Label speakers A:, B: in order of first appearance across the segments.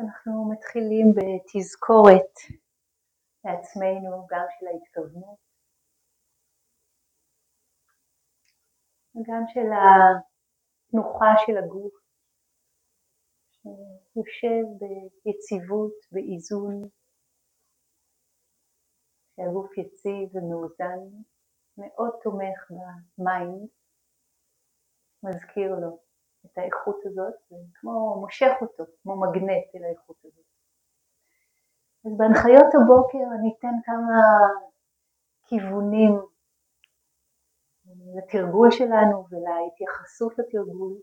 A: אנחנו מתחילים בתזכורת לעצמנו גם של ההתכוונות וגם של התנוחה של הגוף שיושב ביציבות, באיזון, שהגוף יציב ומאוזן, מאוד תומך ב mind, מזכיר לו את האיכות הזאת, וכמו מושך אותו, כמו מגנט אל האיכות הזאת. אז בהנחיות הבוקר אני אתן כמה כיוונים לתרגול שלנו ולהתייחסות לתרגול,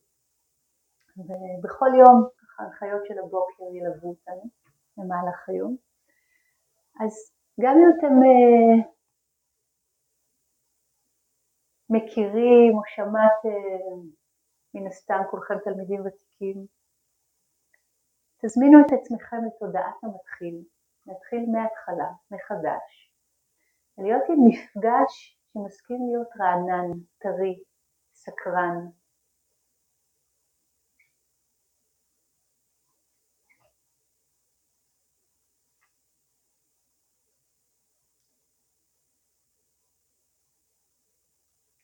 A: ובכל יום ככה הנחיות של הבוקר ילוו אותנו במהלך היום. אז גם אם אתם uh, מכירים או שמעתם מן הסתם כולכם תלמידים ותיקים. תזמינו את עצמכם לתודעת המתחיל, נתחיל מההתחלה, מחדש, ולהיות עם מפגש שמסכים להיות רענן, טרי, סקרן.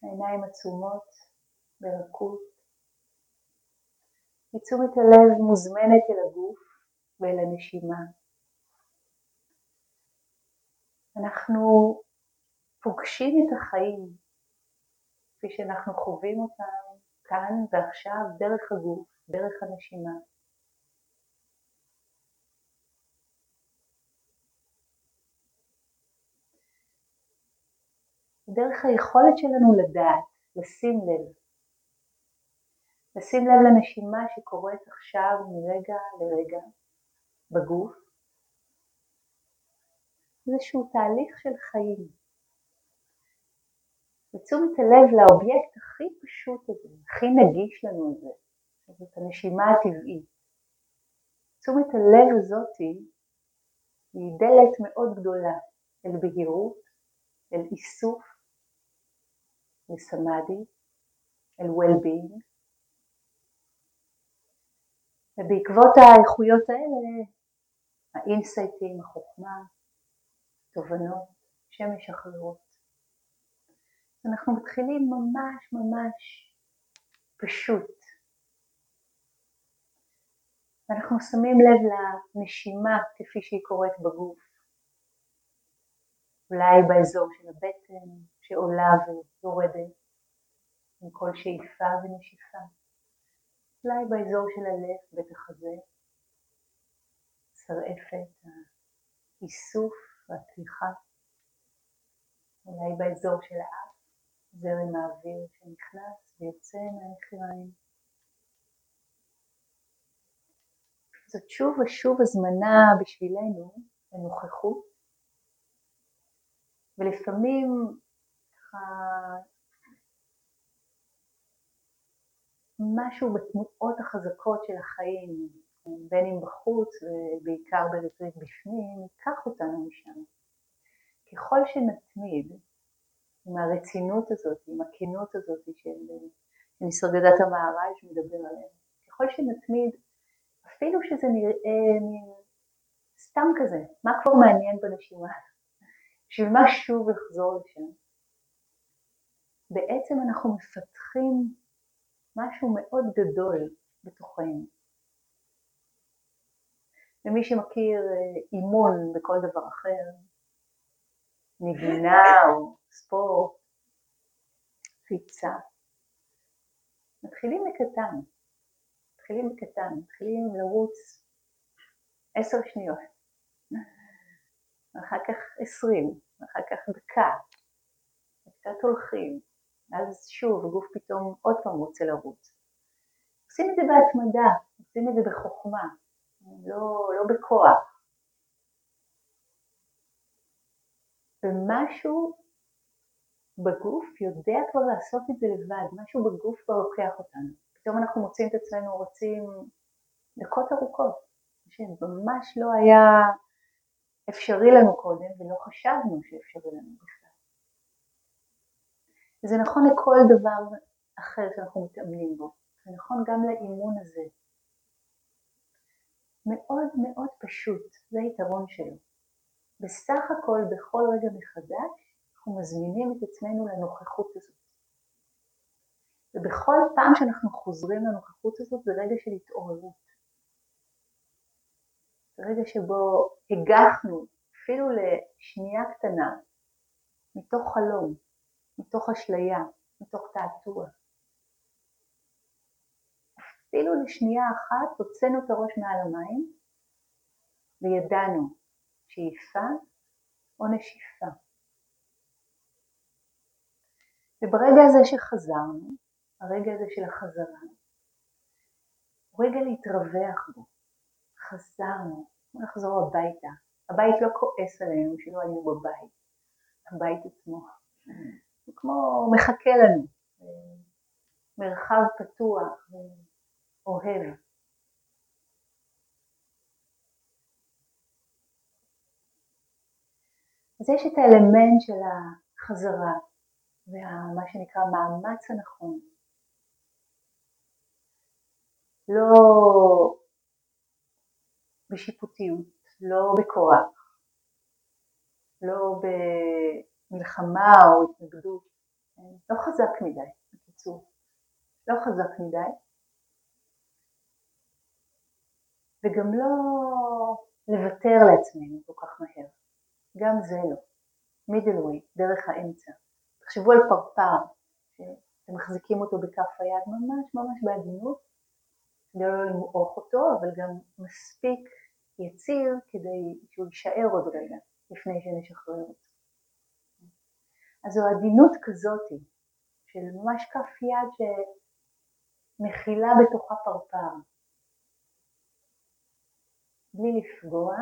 A: העיניים עצומות ברכות. ותשומת הלב מוזמנת אל הגוף ואל הנשימה. אנחנו פוגשים את החיים כפי שאנחנו חווים אותם כאן ועכשיו דרך הגוף, דרך הנשימה. דרך היכולת שלנו לדעת, לשים לב, לשים לב לנשימה שקורית עכשיו מרגע לרגע בגוף. איזשהו תהליך של חיים. ותשומת הלב לאובייקט הכי פשוט הזה, הכי נגיש לנו הזה, זאת הנשימה הטבעית. תשומת הלב הזאתי היא דלת מאוד גדולה אל בהירות, אל איסוף, לסמאדי, אל well-being. ובעקבות האיכויות האלה, האינסייטים, החוכמה, תובנות, שמש אחרות. אנחנו מתחילים ממש ממש פשוט. ואנחנו שמים לב לנשימה כפי שהיא קורית בגוף. אולי באזור של הבטן שעולה ויורדת עם כל שאיפה ונשיפה. אולי באזור של הלב, בטח הזה, שרעפת, האיסוף והתמיכה, אולי באזור של האף, זרם האוויר שנכנס ויוצא מהנחיריים. זאת שוב ושוב הזמנה בשבילנו לנוכחות, ולפעמים ככה משהו בתנועות החזקות של החיים, בין אם בחוץ ובעיקר בריטריט בפנים, ייקח אותנו משם. ככל שנתמיד עם הרצינות הזאת, עם הכנות הזאת של ניסרגדת המערש מדבר עליה, ככל שנתמיד, אפילו שזה נראה מין סתם כזה, מה כבר מעניין בנשימה? בשביל מה שוב לחזור לשם? בעצם אנחנו מפתחים משהו מאוד גדול בתוכנו. ומי שמכיר אה, אימון בכל דבר אחר, נגינה או ספורט, ריצה, מתחילים מקטן, מתחילים מקטן, מתחילים לרוץ עשר שניות, ואחר כך עשרים, ואחר כך דקה, וקצת הולכים, אז שוב הגוף פתאום עוד פעם רוצה לרוץ. עושים את זה בהתמדה, עושים את זה בחוכמה, לא, לא בכוח. ומשהו בגוף יודע כבר לעשות את זה לבד, משהו בגוף כבר לוקח אותנו. פתאום אנחנו מוצאים את עצמנו רוצים דקות ארוכות, שממש לא היה אפשרי לנו קודם ולא חשבנו שאפשרי לנו בכלל. וזה נכון לכל דבר אחר שאנחנו מתאמנים בו, זה נכון גם לאימון הזה. מאוד מאוד פשוט, זה היתרון שלו. בסך הכל בכל רגע מחדש אנחנו מזמינים את עצמנו לנוכחות הזאת. ובכל פעם שאנחנו חוזרים לנוכחות הזאת זה רגע של התעוררות. זה רגע שבו הגחנו אפילו לשנייה קטנה מתוך חלום, מתוך אשליה, מתוך תעתוע. אפילו לשנייה אחת הוצאנו את הראש מעל המים וידענו שאיפה או נשיפה. וברגע הזה שחזרנו, הרגע הזה של החזרה, הוא רגע להתרווח בו. חזרנו, נחזור הביתה. הבית לא כועס עלינו שלא היינו בבית, הבית עצמו. הוא כמו מחכה לנו, מרחב פתוח ואוהב. אז יש את האלמנט של החזרה ומה שנקרא מאמץ הנכון. לא בשיפוטיות, לא בכוח, לא במלחמה או התנגדות, לא חזק מדי, בקיצור, לא חזק מדי, וגם לא לוותר לעצמנו כל כך מהר, גם זה לא, מידל ווי, דרך האמצע. תחשבו על פרפר, שאתם מחזיקים אותו בכף היד ממש ממש בעדינות, כדי לא למעוך אותו, אבל גם מספיק יציר כדי שהוא יישאר עוד רגע לפני שנשחרר. אותו. אז זו עדינות כזאתי, של ממש כף יד שמכילה בתוכה פרפר, בלי לפגוע,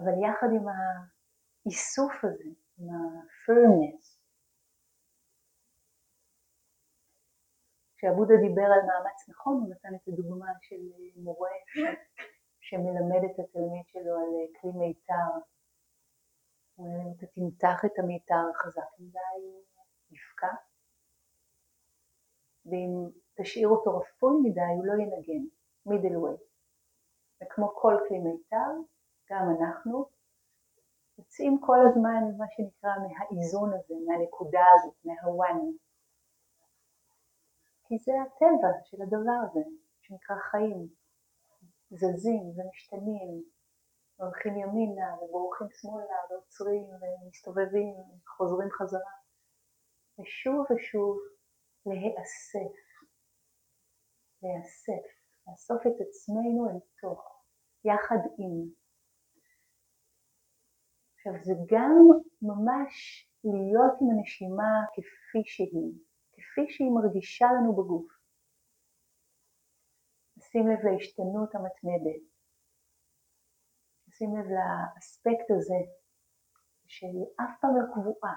A: אבל יחד עם האיסוף הזה, עם ה-firmness, כשעבודה דיבר על מאמץ נכון, הוא נתן את הדוגמה של מורה שמלמד את התלמיד שלו על כלי מיתר. הוא אומר, אם אתה תמתח את המיתר חזק מדי, יפקע, ואם תשאיר אותו רפוי מדי, הוא לא ינגן, מידל ווי. וכמו כל כלי מיתר, גם אנחנו יוצאים כל הזמן, מה שנקרא, מהאיזון הזה, מהנקודה הזאת, מהוואן. כי זה הטבע של הדבר הזה, שנקרא חיים. זזים ומשתנים, הולכים ימינה ובורחים שמאלה ועוצרים ומסתובבים וחוזרים חזרה. ושוב ושוב להיאסף, להיאסף, לאסוף את עצמנו אל תוך, יחד עם. עכשיו זה גם ממש להיות עם הנשימה כפי שהיא. כפי שהיא מרגישה לנו בגוף. שים לב להשתנות המתמדת, שים לב לאספקט הזה שהיא אף פעם לא קבועה.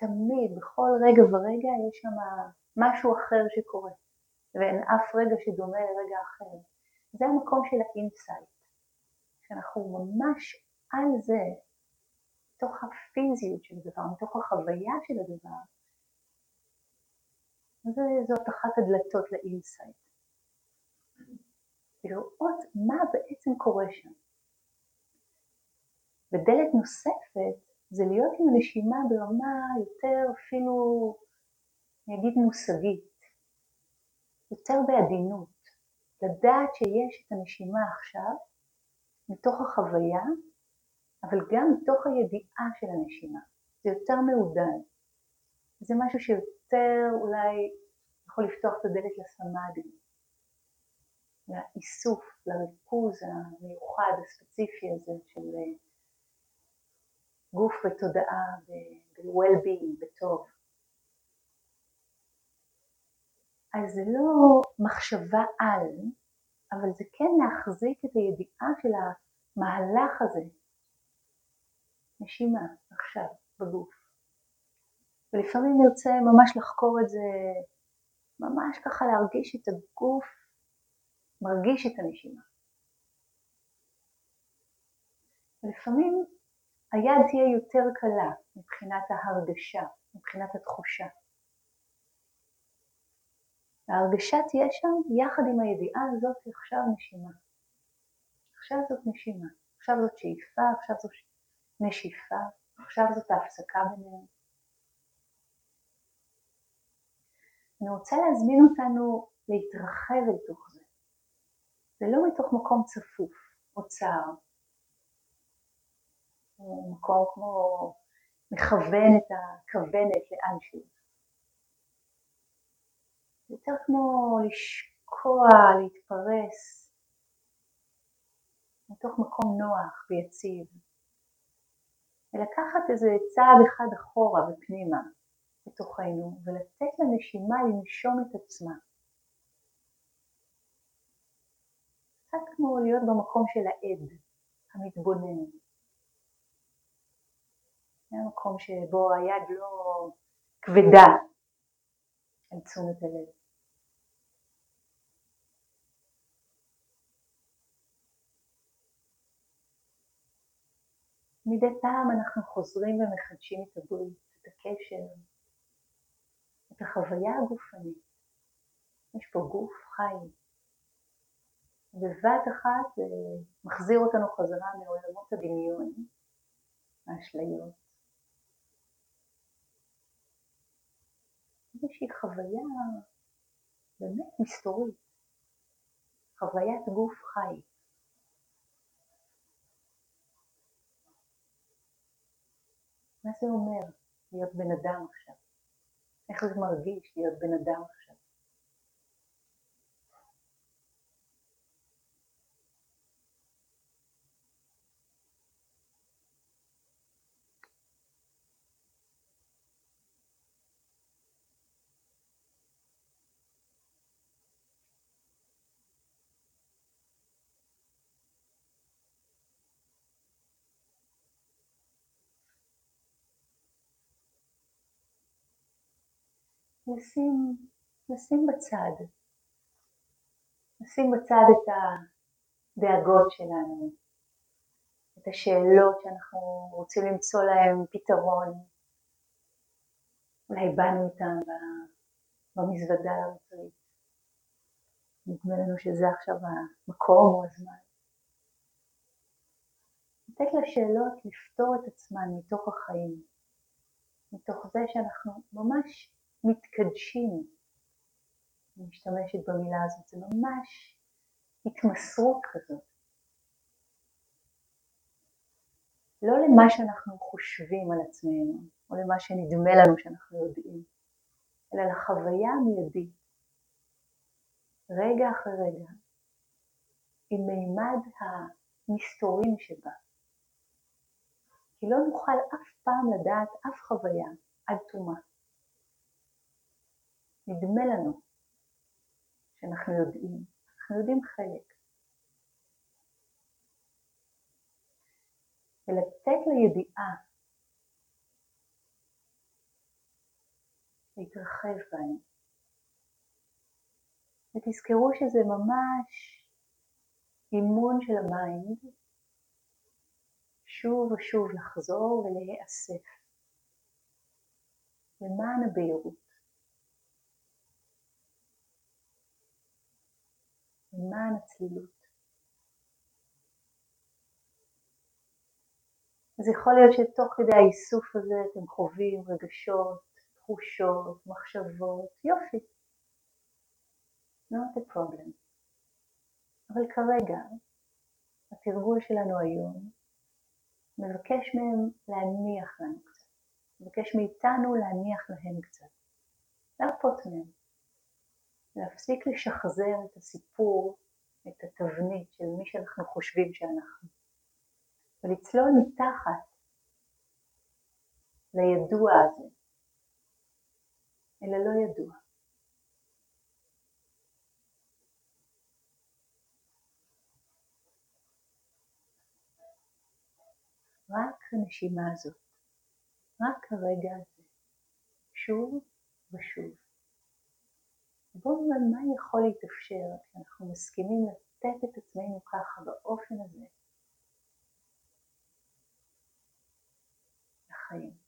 A: תמיד, בכל רגע ורגע יש שם משהו אחר שקורה, ואין אף רגע שדומה לרגע אחר. זה המקום של ה insight, שאנחנו ממש על זה מתוך הפיזיות של הדבר, מתוך החוויה של הדבר, זאת אחת הדלתות ל insight. לראות מה בעצם קורה שם. ודלת נוספת זה להיות עם הנשימה ברמה יותר אפילו, אני אגיד מושגית, יותר בעדינות, לדעת שיש את הנשימה עכשיו מתוך החוויה אבל גם מתוך הידיעה של הנשימה, זה יותר מעודן. זה משהו שיותר אולי יכול לפתוח את הדלת לסמאדי, לאיסוף, לריכוז המיוחד, הספציפי הזה של אה, גוף ותודעה ו-well-being, בטוב. אז זה לא מחשבה על, אבל זה כן להחזיק את הידיעה של המהלך הזה נשימה עכשיו בגוף. ולפעמים נרצה ממש לחקור את זה, ממש ככה להרגיש את הגוף מרגיש את הנשימה. ולפעמים היד תהיה יותר קלה מבחינת ההרגשה, מבחינת התחושה. ההרגשה תהיה שם יחד עם הידיעה הזאת שעכשיו נשימה. עכשיו זאת נשימה, עכשיו זאת שאיפה, עכשיו זאת נשיפה, עכשיו זאת ההפסקה ביניהם. אני רוצה להזמין אותנו להתרחב אל תוך זה. זה לא מתוך מקום צפוף או צר, מקום כמו מכוון את הכוונת לאנשהו. יותר כמו לשקוע, להתפרס, מתוך מקום נוח ויציב, ולקחת איזה צעד אחד אחורה ופנימה בתוכנו, ולתת לנשימה לנשום את עצמה. קצת כמו להיות במקום של העד, המתבונן. זה המקום שבו היד לא כבדה על תשומת הלב. מדי פעם אנחנו חוזרים ומחדשים את הברית, את הקשר, את החוויה הגופנית. יש פה גוף חי. בבת אחת זה מחזיר אותנו חזרה מעולמות הדמיון, האשליות. איזושהי חוויה באמת מסתורית, חוויית גוף חי. מה זה אומר להיות בן אדם עכשיו? איך זה מרגיש להיות בן אדם עכשיו? לשים, לשים בצד, לשים בצד את הדאגות שלנו, את השאלות שאנחנו רוצים למצוא להן פתרון, אולי באנו אותן במזוודה הרצוית. נדמה לנו שזה עכשיו המקום או הזמן. לתת לשאלות לפתור את עצמן מתוך החיים, מתוך זה שאנחנו ממש מתקדשים. אני משתמשת במילה הזאת, זה ממש התמסרות כזאת. לא למה שאנחנו חושבים על עצמנו, או למה שנדמה לנו שאנחנו יודעים, אלא לחוויה המיידית, רגע אחרי רגע, עם מימד המסתורים שבה. כי לא נוכל אף פעם לדעת אף חוויה עד תומה. נדמה לנו שאנחנו יודעים, אנחנו יודעים חלק. ולתת לידיעה להתרחב בהם. ותזכרו שזה ממש אימון של המיינד, שוב ושוב לחזור ולהיאסף למען הבהירות. למען הצלילות. אז יכול להיות שתוך כדי האיסוף הזה אתם חווים רגשות, תחושות, מחשבות, יופי. not a problem. אבל כרגע, התרגול שלנו היום מבקש מהם להניח לנו קצת, מבקש מאיתנו להניח להם קצת, להרפות מהם. להפסיק לשחזר את הסיפור, את התבנית של מי שאנחנו חושבים שאנחנו, ולצלול מתחת לידוע הזה, אלא לא ידוע. רק הנשימה הזאת, רק הרגע הזה, שוב ושוב. בואו נראה מה יכול להתאפשר כשאנחנו מסכימים לתת את עצמנו ככה באופן הזה לחיים.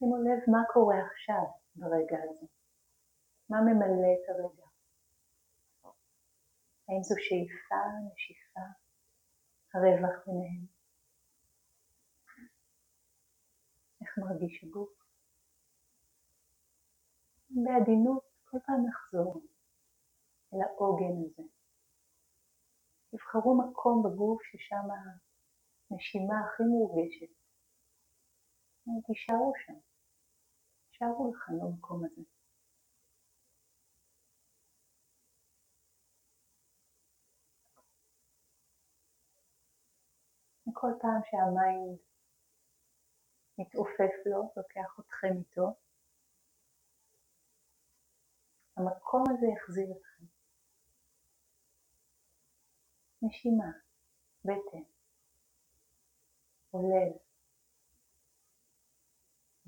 A: שימו לב מה קורה עכשיו ברגע הזה. מה ממלא את הרגע? האם זו שאיפה, נשיפה, הרווח ביניהם? איך מרגיש הגוף? בעדינות כל פעם נחזור אל העוגן הזה. תבחרו מקום בגוף ששם הנשימה הכי מורגשת. תישארו שם. תישארו לכם במקום הזה. וכל פעם שהמיינד מתעופף לו, לוקח אתכם איתו, המקום הזה יחזיר אתכם. נשימה, בטן, עולל,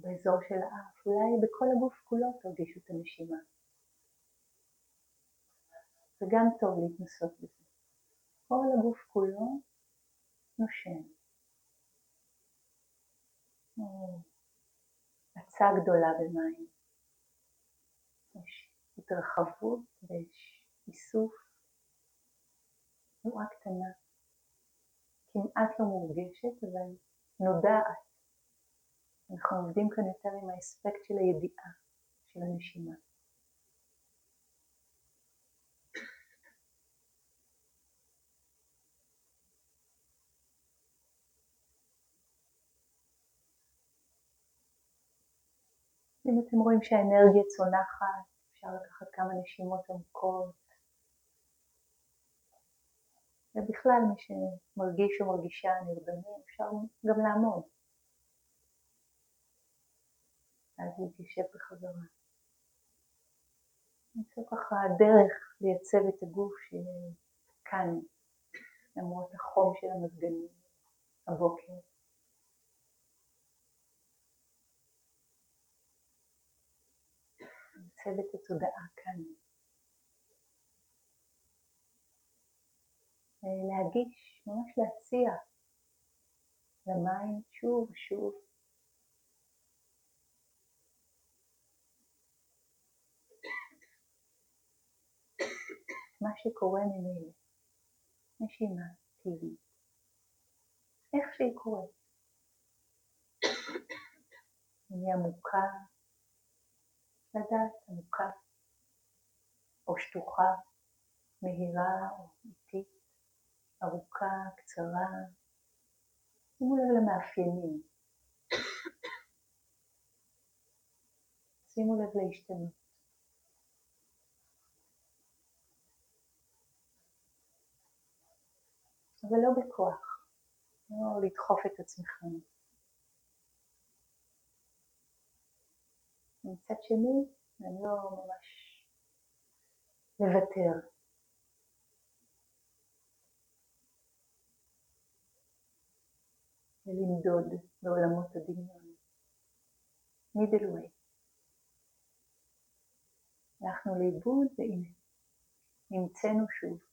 A: באזור של האף, אולי בכל הגוף כולו תרגישו את הנשימה. זה גם טוב להתנסות בזה. כל הגוף כולו נושם. הצעה גדולה במים. יש התרחבות ויש איסוף. תנועה קטנה, כמעט לא מורגשת, אבל נודעת. אנחנו עובדים כאן יותר עם האספקט של הידיעה, של הנשימה. אם אתם רואים שהאנרגיה צונחת, אפשר לקחת כמה נשימות עמוקות. ובכלל מי שמרגיש או מרגישה נרדמים, אפשר גם לעמוד. אז להתיישב בחזרה. זו ככה הדרך לייצב את הגוף שיהיה כאן, למרות החום של המזגנים הבוקר. צוות התודעה כאן. להגיש, ממש להציע למים שוב ושוב. מה שקורה ממילא, נשימה טבעית, איך שהיא קורית. היא עמוקה, לדעת עמוקה או שטוחה, מהירה או איטית, ארוכה, קצרה. שימו לב למאפיינים. שימו לב להשתנות. אבל לא בכוח, לא לדחוף את עצמכם. מצד שני, אני לא ממש לוותר. ולמדוד בעולמות הדמיון. מידל ווי. הלכנו לאיבוד והנה, נמצאנו שוב.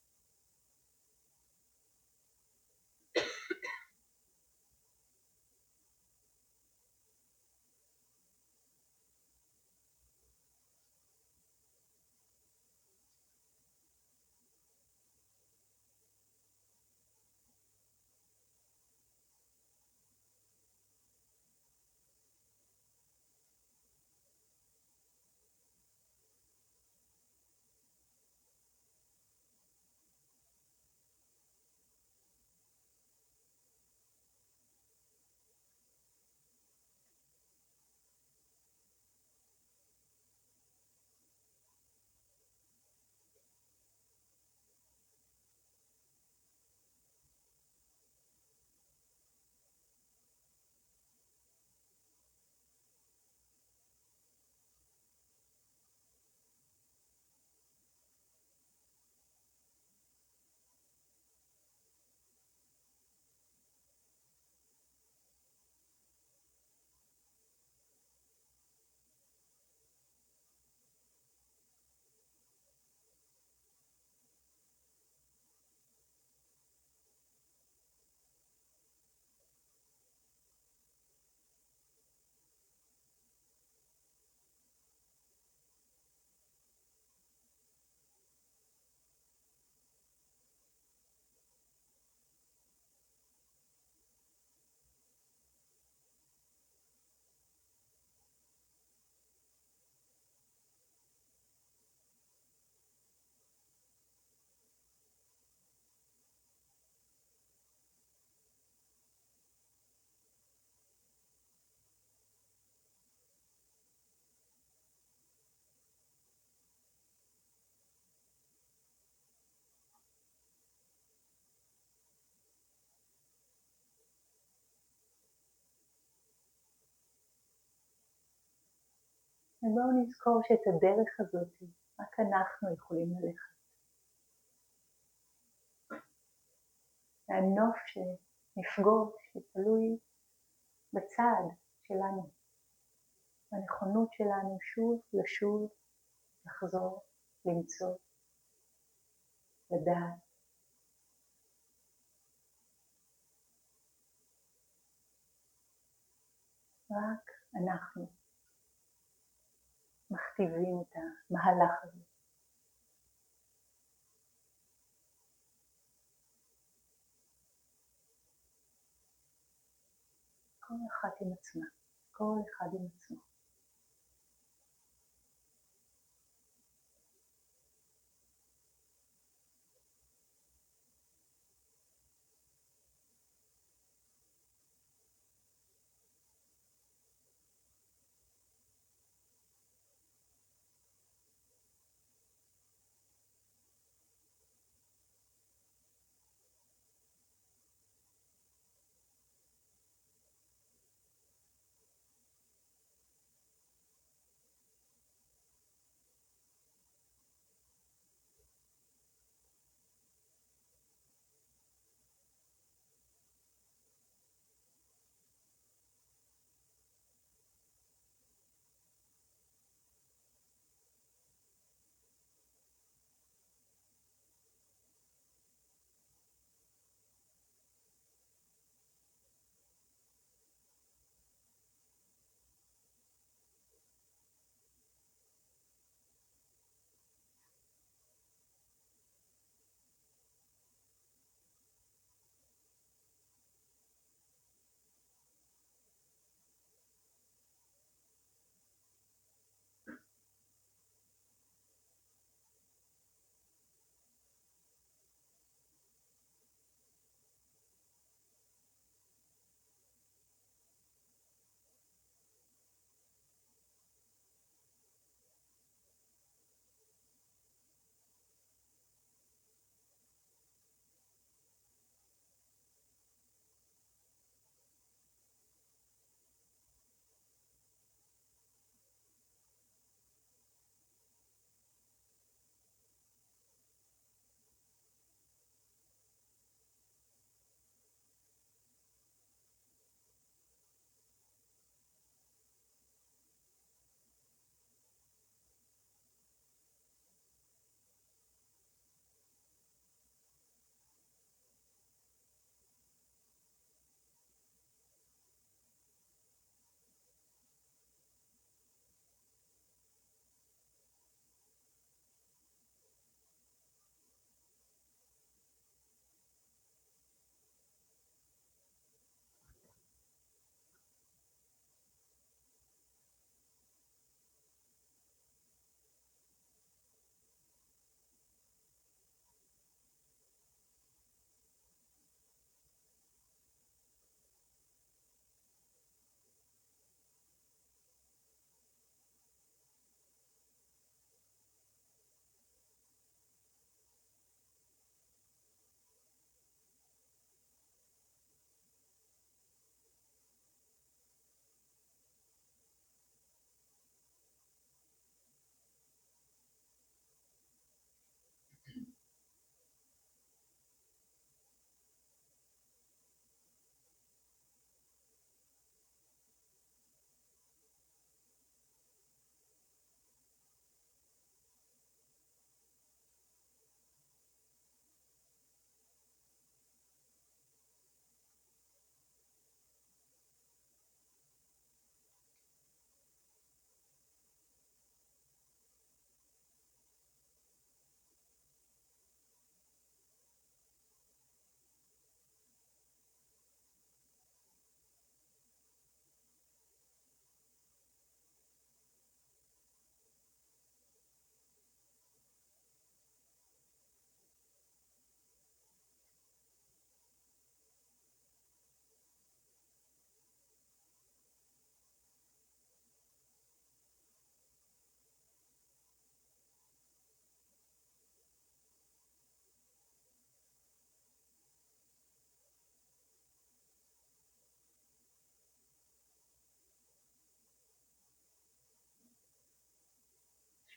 A: ובואו נזכור שאת הדרך הזאת רק אנחנו יכולים ללכת. והנוף שנפגוש, שתלוי בצד שלנו, הנכונות שלנו שוב לשוב, לחזור, למצוא, לדעת. רק אנחנו מכתיבים את המהלך הזה. כל אחד עם עצמה, כל אחד עם עצמו.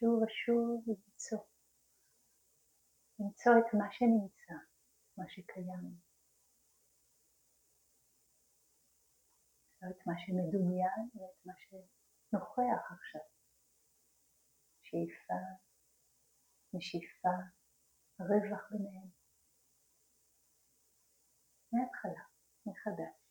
A: שוב ושוב למצוא. למצוא את מה שנמצא, מה שקיים. למצוא את מה שמדומיין ואת מה שנוכח עכשיו. שאיפה, נשיפה, רווח ביניהם. מההתחלה, מחדש.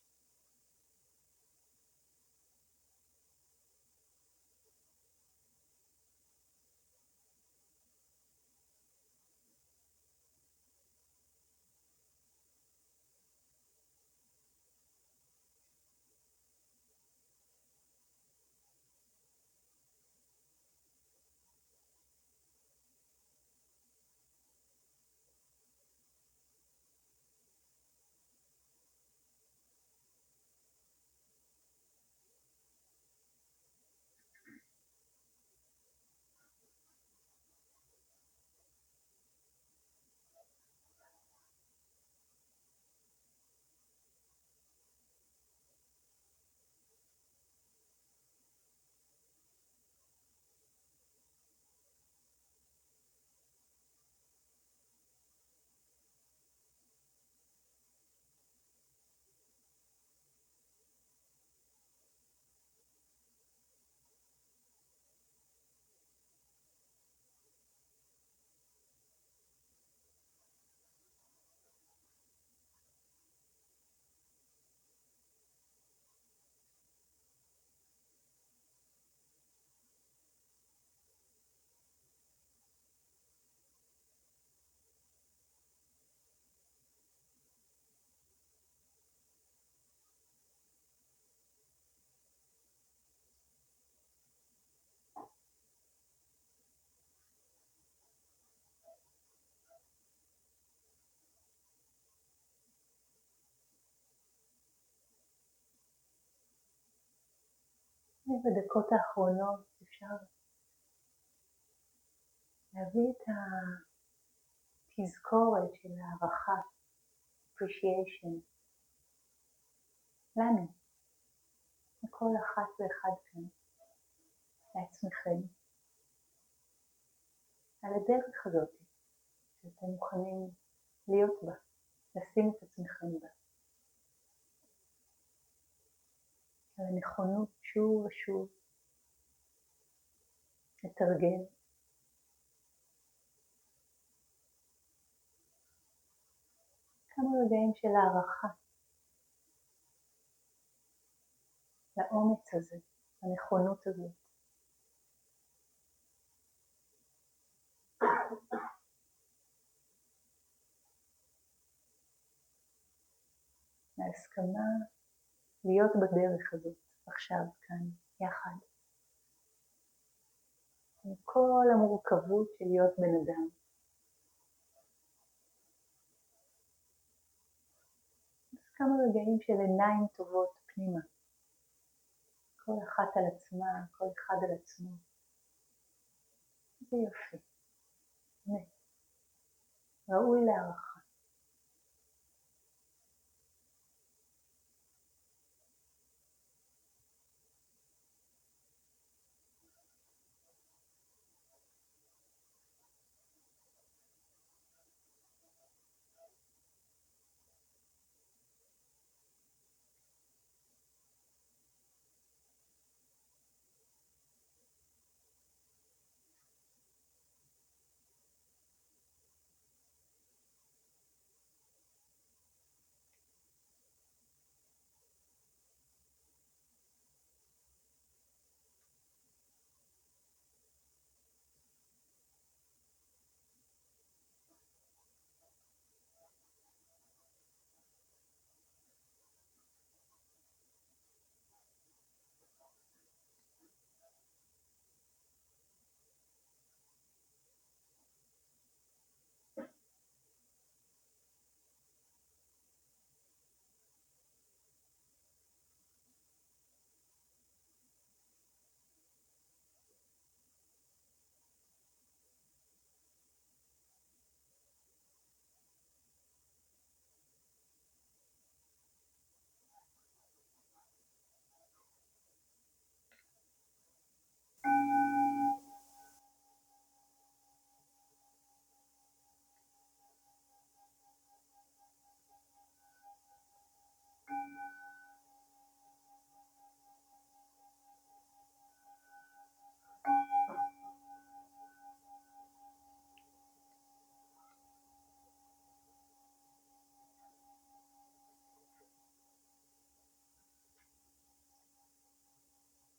A: בדקות האחרונות אפשר להביא את התזכורת של הערכה, appreciation, לנו, לכל אחת ואחד כאן, לעצמכם, על הדרך הזאת שאתם מוכנים להיות בה, לשים את עצמכם בה. על הנכונות שוב ושוב לתרגל. כמה רגעים של הערכה לאומץ הזה, הנכונות הזאת. ההסכמה להיות בדרך הזאת עכשיו, כאן, יחד. עם כל המורכבות של להיות בן אדם. אז כמה רגעים של עיניים טובות פנימה. כל אחת על עצמה, כל אחד על עצמו. איזה יופי. באמת. ראוי להערכה.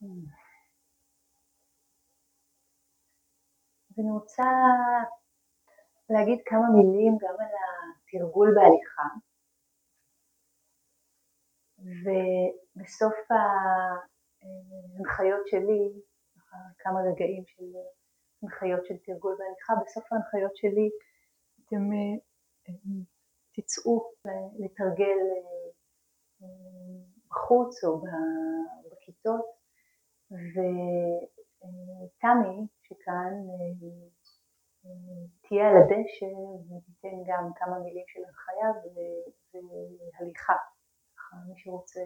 A: אז אני רוצה להגיד כמה מילים גם על התרגול בהליכה. ובסוף ההנחיות שלי, כמה רגעים של הנחיות של תרגול בהליכה, בסוף ההנחיות שלי אתם תצאו לתרגל בחוץ או בכיתות ותמי שכאן תהיה על הדשא ותיתן גם כמה מילים של הנחיה והליכה. מי שרוצה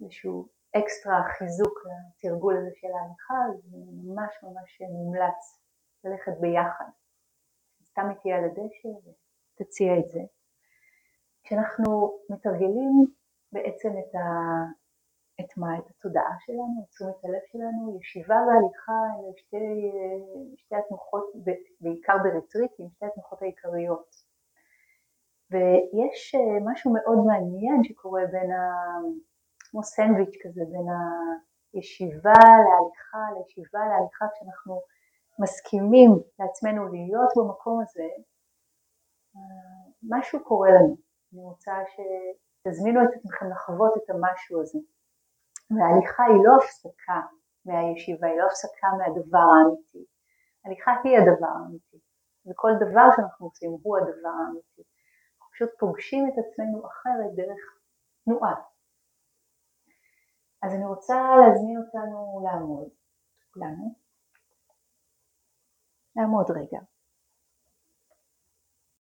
A: איזשהו אקסטרה חיזוק לתרגול הזה של ההליכה, זה ממש ממש מומלץ ללכת ביחד. סתם תהיה על הדשא ותציע את זה. כשאנחנו מתרגלים בעצם את, ה... את מה? את התודעה שלנו, את תשומת הלב שלנו, ישיבה והליכה אלה שתי, שתי התנוחות, בעיקר בריטריטים, שתי התנוחות העיקריות. ויש אה, משהו מאוד מעניין שקורה בין, ה... כמו סנדוויץ' כזה, בין הישיבה להליכה, לישיבה להליכה, כשאנחנו מסכימים לעצמנו להיות במקום הזה, אה, משהו קורה לנו. אני רוצה שתזמינו את עצמכם לחוות את המשהו הזה. וההליכה היא לא הפסקה מהישיבה, היא לא הפסקה מהדבר האמיתי. הליכה היא הדבר האמיתי, וכל דבר שאנחנו עושים הוא הדבר האמיתי. אנחנו פשוט פוגשים את עצמנו אחרת דרך תנועה. אז אני רוצה להזמין אותנו לעמוד, כולנו, לעמוד רגע.